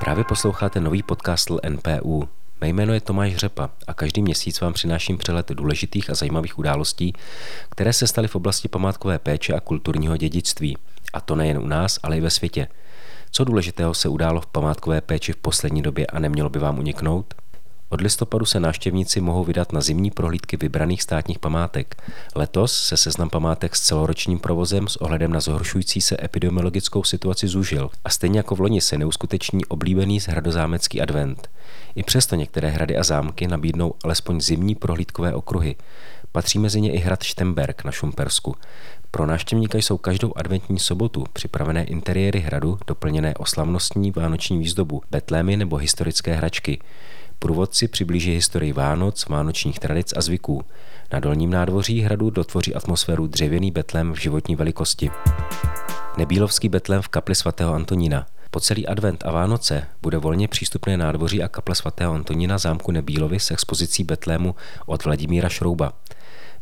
Právě posloucháte nový podcast NPU. Mé jméno je Tomáš Řepa a každý měsíc vám přináším přehled důležitých a zajímavých událostí, které se staly v oblasti památkové péče a kulturního dědictví. A to nejen u nás, ale i ve světě. Co důležitého se událo v památkové péči v poslední době a nemělo by vám uniknout? Od listopadu se návštěvníci mohou vydat na zimní prohlídky vybraných státních památek. Letos se seznam památek s celoročním provozem s ohledem na zhoršující se epidemiologickou situaci zúžil a stejně jako v loni se neuskuteční oblíbený hradozámecký advent. I přesto některé hrady a zámky nabídnou alespoň zimní prohlídkové okruhy. Patří mezi ně i hrad Štemberg na Šumpersku. Pro návštěvníka jsou každou adventní sobotu připravené interiéry hradu doplněné o slavnostní vánoční výzdobu, betlémy nebo historické hračky. Průvodci přiblíží historii Vánoc, vánočních tradic a zvyků. Na dolním nádvoří hradu dotvoří atmosféru dřevěný betlém v životní velikosti. Nebílovský betlém v kapli svatého Antonína. Po celý advent a Vánoce bude volně přístupné nádvoří a kaple svatého Antonína zámku Nebílovi s expozicí betlému od Vladimíra Šrouba.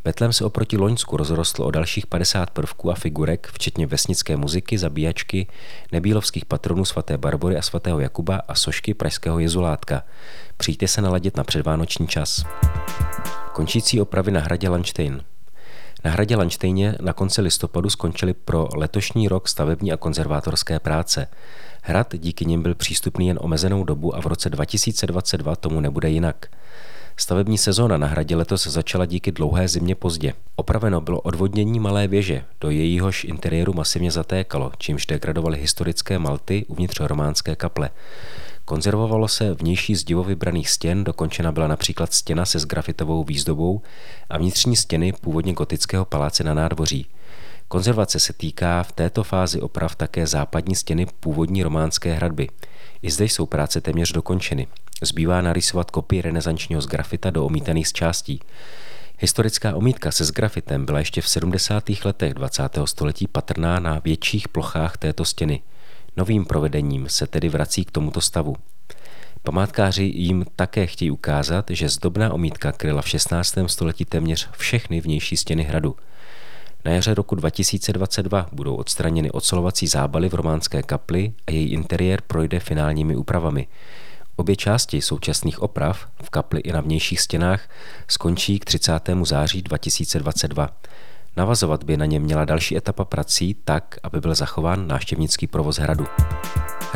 Betlém se oproti Loňsku rozrostl o dalších 50 prvků a figurek, včetně vesnické muziky, zabíjačky, nebílovských patronů svaté Barbory a svatého Jakuba a sošky pražského jezulátka. Přijďte se naladit na předvánoční čas. Končící opravy na hradě Lanštejn. Na hradě Lanštejně na konci listopadu skončily pro letošní rok stavební a konzervátorské práce. Hrad díky nim byl přístupný jen omezenou dobu a v roce 2022 tomu nebude jinak. Stavební sezóna na hradě letos začala díky dlouhé zimě pozdě. Opraveno bylo odvodnění malé věže, do jejíhož interiéru masivně zatékalo, čímž degradovaly historické malty uvnitř románské kaple. Konzervovalo se vnější zdivo vybraných stěn, dokončena byla například stěna se sgrafitovou výzdobou a vnitřní stěny původně gotického paláce na nádvoří. Konzervace se týká v této fázi oprav také západní stěny původní románské hradby. I zde jsou práce téměř dokončeny. Zbývá narysovat kopii renesančního zgrafita do omítaných z částí. Historická omítka se sgrafitem byla ještě v 70. letech 20. století patrná na větších plochách této stěny. Novým provedením se tedy vrací k tomuto stavu. Památkáři jim také chtějí ukázat, že zdobná omítka kryla v 16. století téměř všechny vnější stěny hradu. Na jaře roku 2022 budou odstraněny ocelovací zábaly v románské kapli a její interiér projde finálními úpravami. Obě části současných oprav v kapli i na vnějších stěnách skončí k 30. září 2022. Navazovat by na ně měla další etapa prací tak, aby byl zachován návštěvnický provoz hradu.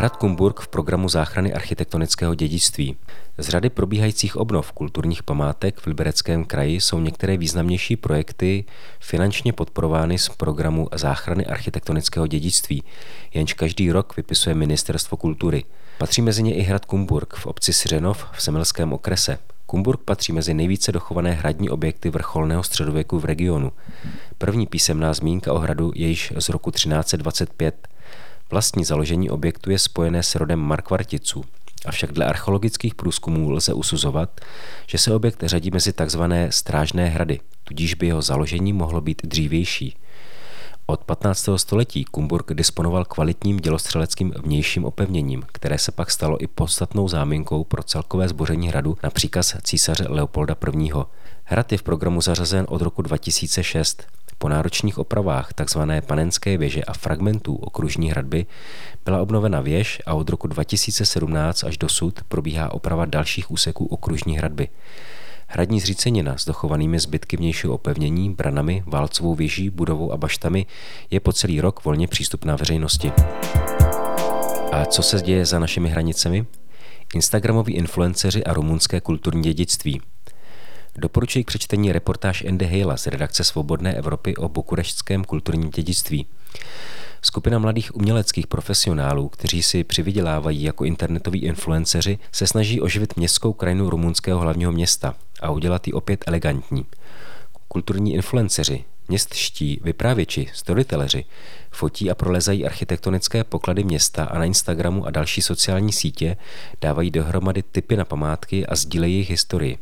Hrad Kumburg v programu záchrany architektonického dědictví. Z řady probíhajících obnov kulturních památek v Libereckém kraji jsou některé významnější projekty finančně podporovány z programu záchrany architektonického dědictví, jenž každý rok vypisuje Ministerstvo kultury. Patří mezi ně i hrad Kumburg v obci Syřenov v Semelském okrese. Kumburg patří mezi nejvíce dochované hradní objekty vrcholného středověku v regionu. První písemná zmínka o hradu je již z roku 1325. Vlastní založení objektu je spojené s rodem Markvarticů, avšak dle archeologických průzkumů lze usuzovat, že se objekt řadí mezi tzv. strážné hrady, tudíž by jeho založení mohlo být dřívější. Od 15. století Kumburg disponoval kvalitním dělostřeleckým vnějším opevněním, které se pak stalo i podstatnou záminkou pro celkové zboření hradu na příkaz císaře Leopolda I. Hrad je v programu zařazen od roku 2006. Po náročných opravách tzv. panenské věže a fragmentů okružní hradby byla obnovena věž a od roku 2017 až dosud probíhá oprava dalších úseků okružní hradby. Hradní zřícenina s dochovanými zbytky vnějšího opevnění, branami, válcovou věží, budovou a baštami je po celý rok volně přístupná veřejnosti. A co se děje za našimi hranicemi? Instagramoví influenceři a rumunské kulturní dědictví. Doporučuji k přečtení reportáž Andy Hale z redakce Svobodné Evropy o bukureštském kulturním dědictví. Skupina mladých uměleckých profesionálů, kteří si přivydělávají jako internetoví influenceři, se snaží oživit městskou krajinu rumunského hlavního města a udělat ji opět elegantní. Kulturní influenceři, městští, vyprávěči, storytelleři fotí a prolezají architektonické poklady města a na Instagramu a další sociální sítě dávají dohromady typy na památky a sdílejí jejich historii.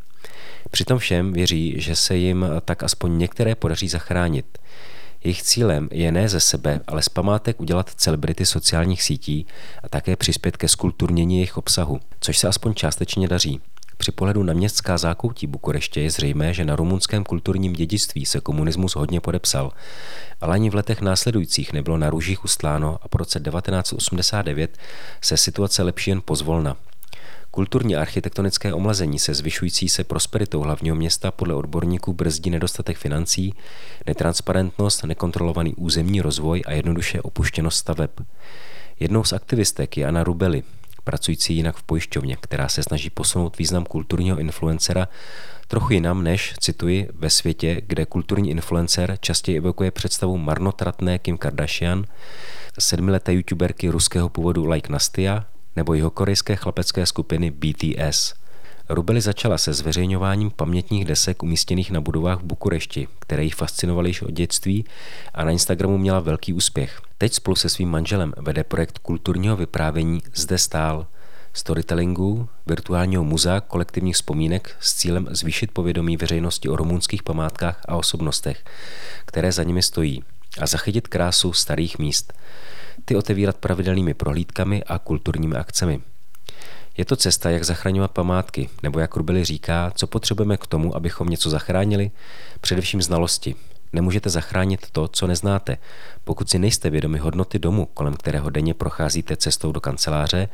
Přitom všem věří, že se jim tak aspoň některé podaří zachránit. Jejich cílem je ne ze sebe, ale z památek udělat celebrity sociálních sítí a také přispět ke skulturnění jejich obsahu, což se aspoň částečně daří. Při pohledu na městská zákoutí Bukureště je zřejmé, že na rumunském kulturním dědictví se komunismus hodně podepsal, ale ani v letech následujících nebylo na růžích ustláno a po roce 1989 se situace lepší jen pozvolna. Kulturní architektonické omlazení se zvyšující se prosperitou hlavního města podle odborníků brzdí nedostatek financí, netransparentnost, nekontrolovaný územní rozvoj a jednoduše opuštěnost staveb. Jednou z aktivistek je Anna Rubeli, pracující jinak v pojišťovně, která se snaží posunout význam kulturního influencera trochu jinam než, cituji, ve světě, kde kulturní influencer častěji evokuje představu marnotratné Kim Kardashian, sedmileté youtuberky ruského původu Like Nastia nebo jeho korejské chlapecké skupiny BTS. Rubeli začala se zveřejňováním pamětních desek umístěných na budovách v Bukurešti, které jí fascinovaly již od dětství a na Instagramu měla velký úspěch. Teď spolu se svým manželem vede projekt kulturního vyprávění Zde stál, storytellingu, virtuálního muzea kolektivních vzpomínek s cílem zvýšit povědomí veřejnosti o rumunských památkách a osobnostech, které za nimi stojí, a zachytit krásu starých míst. Ty otevírat pravidelnými prohlídkami a kulturními akcemi. Je to cesta, jak zachraňovat památky, nebo jak Rubeli říká, co potřebujeme k tomu, abychom něco zachránili? Především znalosti. Nemůžete zachránit to, co neznáte. Pokud si nejste vědomi hodnoty domu, kolem kterého denně procházíte cestou do kanceláře,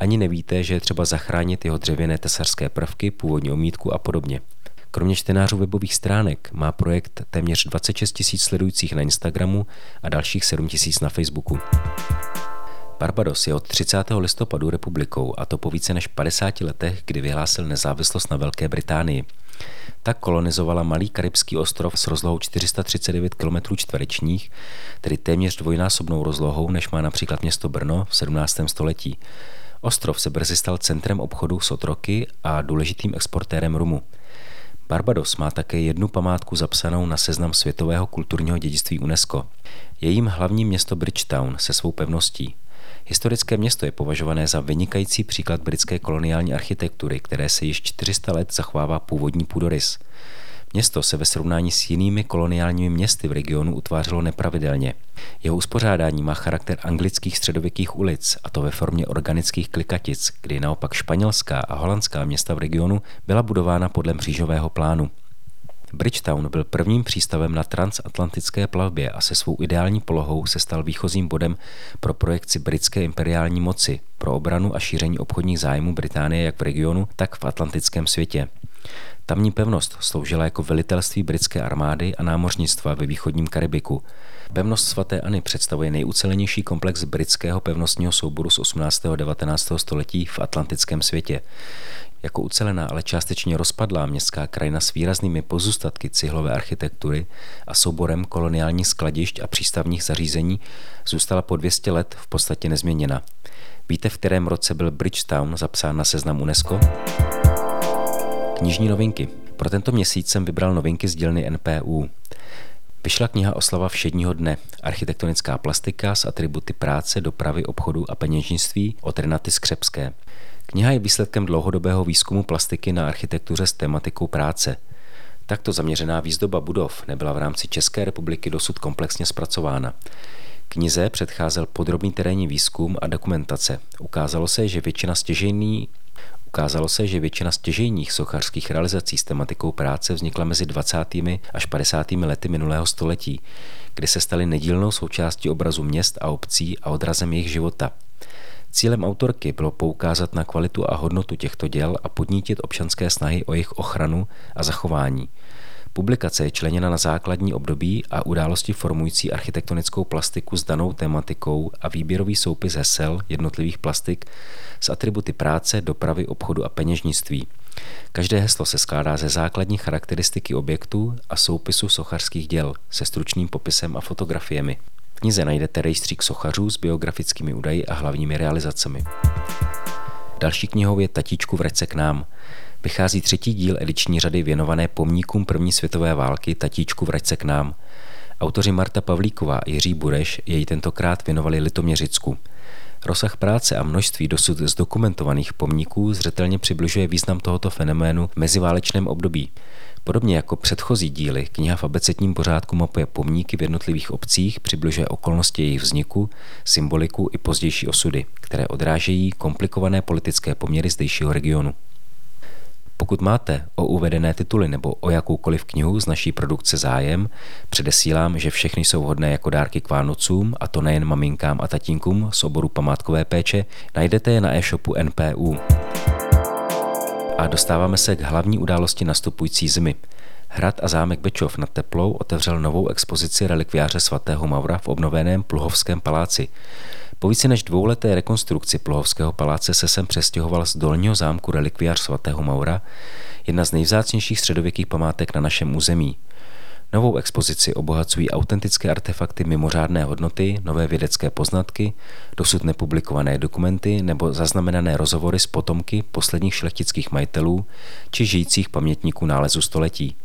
ani nevíte, že je třeba zachránit jeho dřevěné tesařské prvky, původní omítku a podobně. Kromě čtenářů webových stránek má projekt téměř 26 tisíc sledujících na Instagramu a dalších 7 tisíc na Facebooku. Barbados je od 30. listopadu republikou a to po více než 50 letech, kdy vyhlásil nezávislost na Velké Británii. Tak kolonizovala malý karibský ostrov s rozlohou 439 km čtverečních, tedy téměř dvojnásobnou rozlohou, než má například město Brno v 17. století. Ostrov se brzy stal centrem obchodu s otroky a důležitým exportérem rumu. Barbados má také jednu památku zapsanou na seznam světového kulturního dědictví UNESCO. Jejím hlavním město Bridgetown se svou pevností. Historické město je považované za vynikající příklad britské koloniální architektury, které se již 400 let zachovává původní půdorys. Město se ve srovnání s jinými koloniálními městy v regionu utvářelo nepravidelně. Jeho uspořádání má charakter anglických středověkých ulic, a to ve formě organických klikatic, kdy naopak španělská a holandská města v regionu byla budována podle mřížového plánu. Bridgetown byl prvním přístavem na transatlantické plavbě a se svou ideální polohou se stal výchozím bodem pro projekci britské imperiální moci, pro obranu a šíření obchodních zájmů Británie jak v regionu, tak v atlantickém světě. Tamní pevnost sloužila jako velitelství britské armády a námořnictva ve východním Karibiku. Pevnost svaté Ani představuje nejucelenější komplex britského pevnostního souboru z 18. a 19. století v atlantickém světě. Jako ucelená, ale částečně rozpadlá městská krajina s výraznými pozůstatky cihlové architektury a souborem koloniálních skladišť a přístavních zařízení zůstala po 200 let v podstatě nezměněna. Víte, v kterém roce byl Bridgetown zapsán na seznam UNESCO? Knižní novinky. Pro tento měsíc jsem vybral novinky z dílny NPU. Vyšla kniha Oslava všedního dne, architektonická plastika s atributy práce, dopravy, obchodu a peněžnictví od Renaty Skřepské. Kniha je výsledkem dlouhodobého výzkumu plastiky na architektuře s tématikou práce. Takto zaměřená výzdoba budov nebyla v rámci České republiky dosud komplexně zpracována. Knize předcházel podrobný terénní výzkum a dokumentace. Ukázalo se, že většina stěžejní Ukázalo se, že většina stěžejních sochařských realizací s tematikou práce vznikla mezi 20. až 50. lety minulého století, kdy se staly nedílnou součástí obrazu měst a obcí a odrazem jejich života. Cílem autorky bylo poukázat na kvalitu a hodnotu těchto děl a podnítit občanské snahy o jejich ochranu a zachování. Publikace je členěna na základní období a události formující architektonickou plastiku s danou tematikou a výběrový soupis hesel jednotlivých plastik s atributy práce, dopravy, obchodu a peněžnictví. Každé heslo se skládá ze základní charakteristiky objektu a soupisu sochařských děl se stručným popisem a fotografiemi. V knize najdete rejstřík sochařů s biografickými údaji a hlavními realizacemi. Další knihou je Tatíčku vrať k nám. Vychází třetí díl ediční řady věnované pomníkům první světové války Tatíčku vrať se k nám. Autoři Marta Pavlíková a Jiří Bureš jej tentokrát věnovali Litoměřicku. Rozsah práce a množství dosud zdokumentovaných pomníků zřetelně přibližuje význam tohoto fenoménu v meziválečném období. Podobně jako předchozí díly, kniha v abecedním pořádku mapuje pomníky v jednotlivých obcích, přibližuje okolnosti jejich vzniku, symboliku i pozdější osudy, které odrážejí komplikované politické poměry zdejšího regionu. Pokud máte o uvedené tituly nebo o jakoukoliv knihu z naší produkce zájem, předesílám, že všechny jsou vhodné jako dárky k Vánocům, a to nejen maminkám a tatínkům z oboru památkové péče, najdete je na e-shopu NPU. A dostáváme se k hlavní události nastupující zimy. Hrad a zámek Bečov nad Teplou otevřel novou expozici relikviáře svatého Maura v obnoveném Pluhovském paláci. Po více než dvouleté rekonstrukci Pluhovského paláce se sem přestěhoval z dolního zámku relikviář svatého Maura, jedna z nejvzácnějších středověkých památek na našem území. Novou expozici obohacují autentické artefakty mimořádné hodnoty, nové vědecké poznatky, dosud nepublikované dokumenty nebo zaznamenané rozhovory s potomky posledních šlechtických majitelů či žijících pamětníků nálezu století –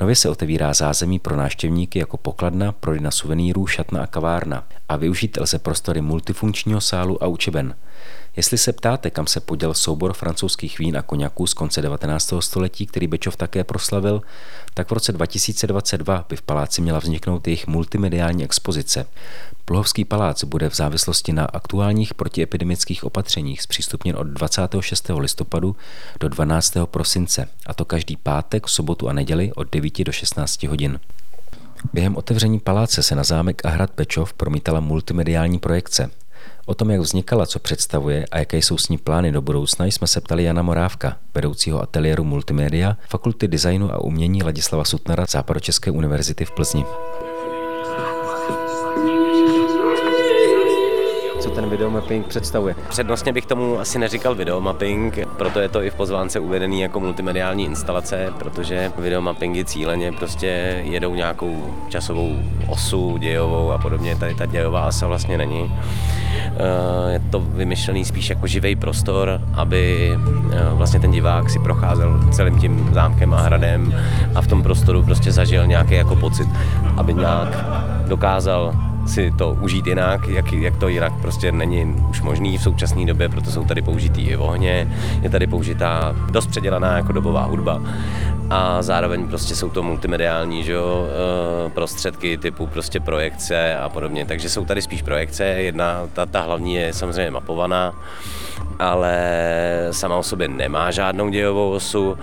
Nově se otevírá zázemí pro návštěvníky jako pokladna, prodejna suvenýrů, šatna a kavárna a využít lze prostory multifunkčního sálu a učeben. Jestli se ptáte, kam se poděl soubor francouzských vín a koněků z konce 19. století, který Bečov také proslavil, tak v roce 2022 by v paláci měla vzniknout jejich multimediální expozice. Pluhovský palác bude v závislosti na aktuálních protiepidemických opatřeních zpřístupněn od 26. listopadu do 12. prosince, a to každý pátek, sobotu a neděli od 9 do 16 hodin. Během otevření paláce se na zámek a hrad Pečov promítala multimediální projekce. O tom, jak vznikala, co představuje a jaké jsou s ní plány do budoucna, jsme se ptali Jana Morávka, vedoucího ateliéru Multimedia, Fakulty designu a umění Ladislava Sutnara Západočeské univerzity v Plzni. Ten videomapping představuje. Přednostně bych tomu asi neříkal videomapping, proto je to i v pozvánce uvedený jako multimediální instalace, protože videomappingy cíleně prostě jedou nějakou časovou osu dějovou a podobně. Tady ta dějová asa vlastně není. Eh, je to vymyšlený spíš jako živý prostor, aby eh, vlastně ten divák si procházel celým tím zámkem a hradem a v tom prostoru prostě zažil nějaký jako pocit, aby nějak dokázal si to užít jinak, jak, jak to jinak prostě není už možný v současné době, proto jsou tady použitý i ohně, je tady použitá dost předělaná jako dobová hudba a zároveň prostě jsou to multimediální že jo, eh, prostředky typu prostě projekce a podobně, takže jsou tady spíš projekce, jedna, ta, ta hlavní je samozřejmě mapovaná, ale sama o sobě nemá žádnou dějovou osu.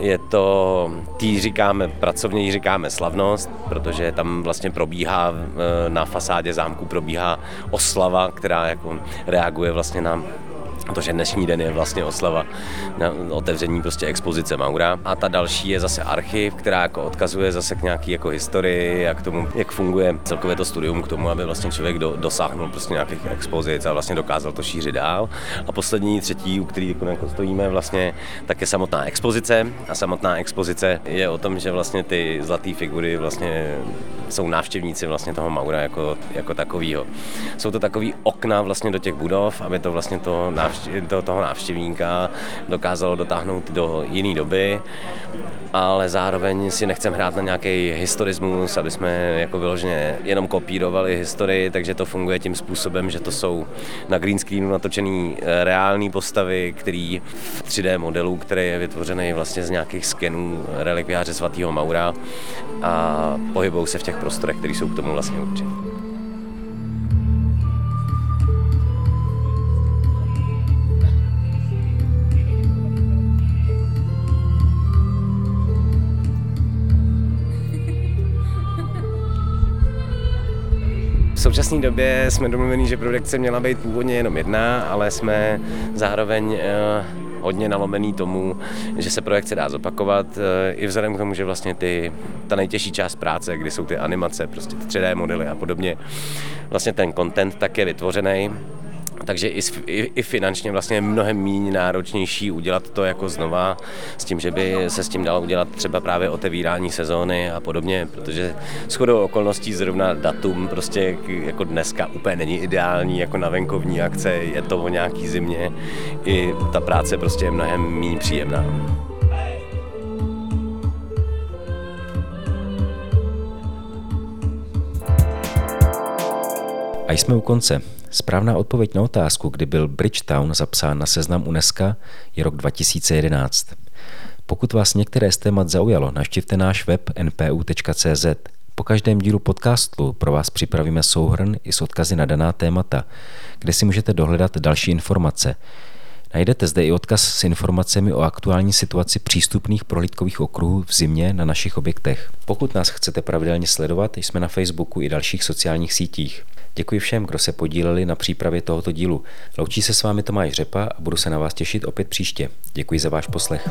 Je to, tý říkáme, pracovně říkáme slavnost, protože tam vlastně probíhá eh, na fasádě zámku probíhá oslava, která jako reaguje vlastně na protože dnešní den je vlastně oslava na otevření prostě expozice Maura. A ta další je zase archiv, která jako odkazuje zase k nějaký jako historii a k tomu, jak funguje celkově to studium k tomu, aby vlastně člověk do, dosáhnul prostě nějakých expozic a vlastně dokázal to šířit dál. A poslední, třetí, u který jako, jako stojíme vlastně, tak je samotná expozice. A samotná expozice je o tom, že vlastně ty zlaté figury vlastně jsou návštěvníci vlastně toho Maura jako, jako takovýho. Jsou to takový okna vlastně do těch budov, aby to vlastně to návštěvníci návštěv, to, toho návštěvníka dokázalo dotáhnout do jiné doby, ale zároveň si nechcem hrát na nějaký historismus, aby jsme jako vyloženě jenom kopírovali historii, takže to funguje tím způsobem, že to jsou na green screenu natočený eh, reální postavy, který v 3D modelu, který je vytvořený vlastně z nějakých skenů relikviáře svatého Maura a pohybou se v těch prostorech, které jsou k tomu vlastně určené. Současné době jsme domluveni, že produkce měla být původně jenom jedna, ale jsme zároveň eh, hodně nalomený tomu, že se projekce dá zopakovat, eh, i vzhledem k tomu, že vlastně ty, ta nejtěžší část práce, kdy jsou ty animace, prostě ty 3D modely a podobně, vlastně ten content tak je vytvořený takže i, i, i finančně vlastně je mnohem méně náročnější udělat to jako znova, s tím, že by se s tím dalo udělat třeba právě otevírání sezóny a podobně, protože shodou okolností zrovna datum prostě jako dneska úplně není ideální jako na venkovní akce, je to o nějaký zimě, i ta práce prostě je mnohem méně příjemná. A jsme u konce. Správná odpověď na otázku, kdy byl Bridgetown zapsán na seznam UNESCO, je rok 2011. Pokud vás některé z témat zaujalo, navštivte náš web npu.cz. Po každém dílu podcastu pro vás připravíme souhrn i s odkazy na daná témata, kde si můžete dohledat další informace. Najdete zde i odkaz s informacemi o aktuální situaci přístupných prohlídkových okruhů v zimě na našich objektech. Pokud nás chcete pravidelně sledovat, jsme na Facebooku i dalších sociálních sítích. Děkuji všem, kdo se podíleli na přípravě tohoto dílu. Loučí se s vámi Tomáš Řepa a budu se na vás těšit opět příště. Děkuji za váš poslech.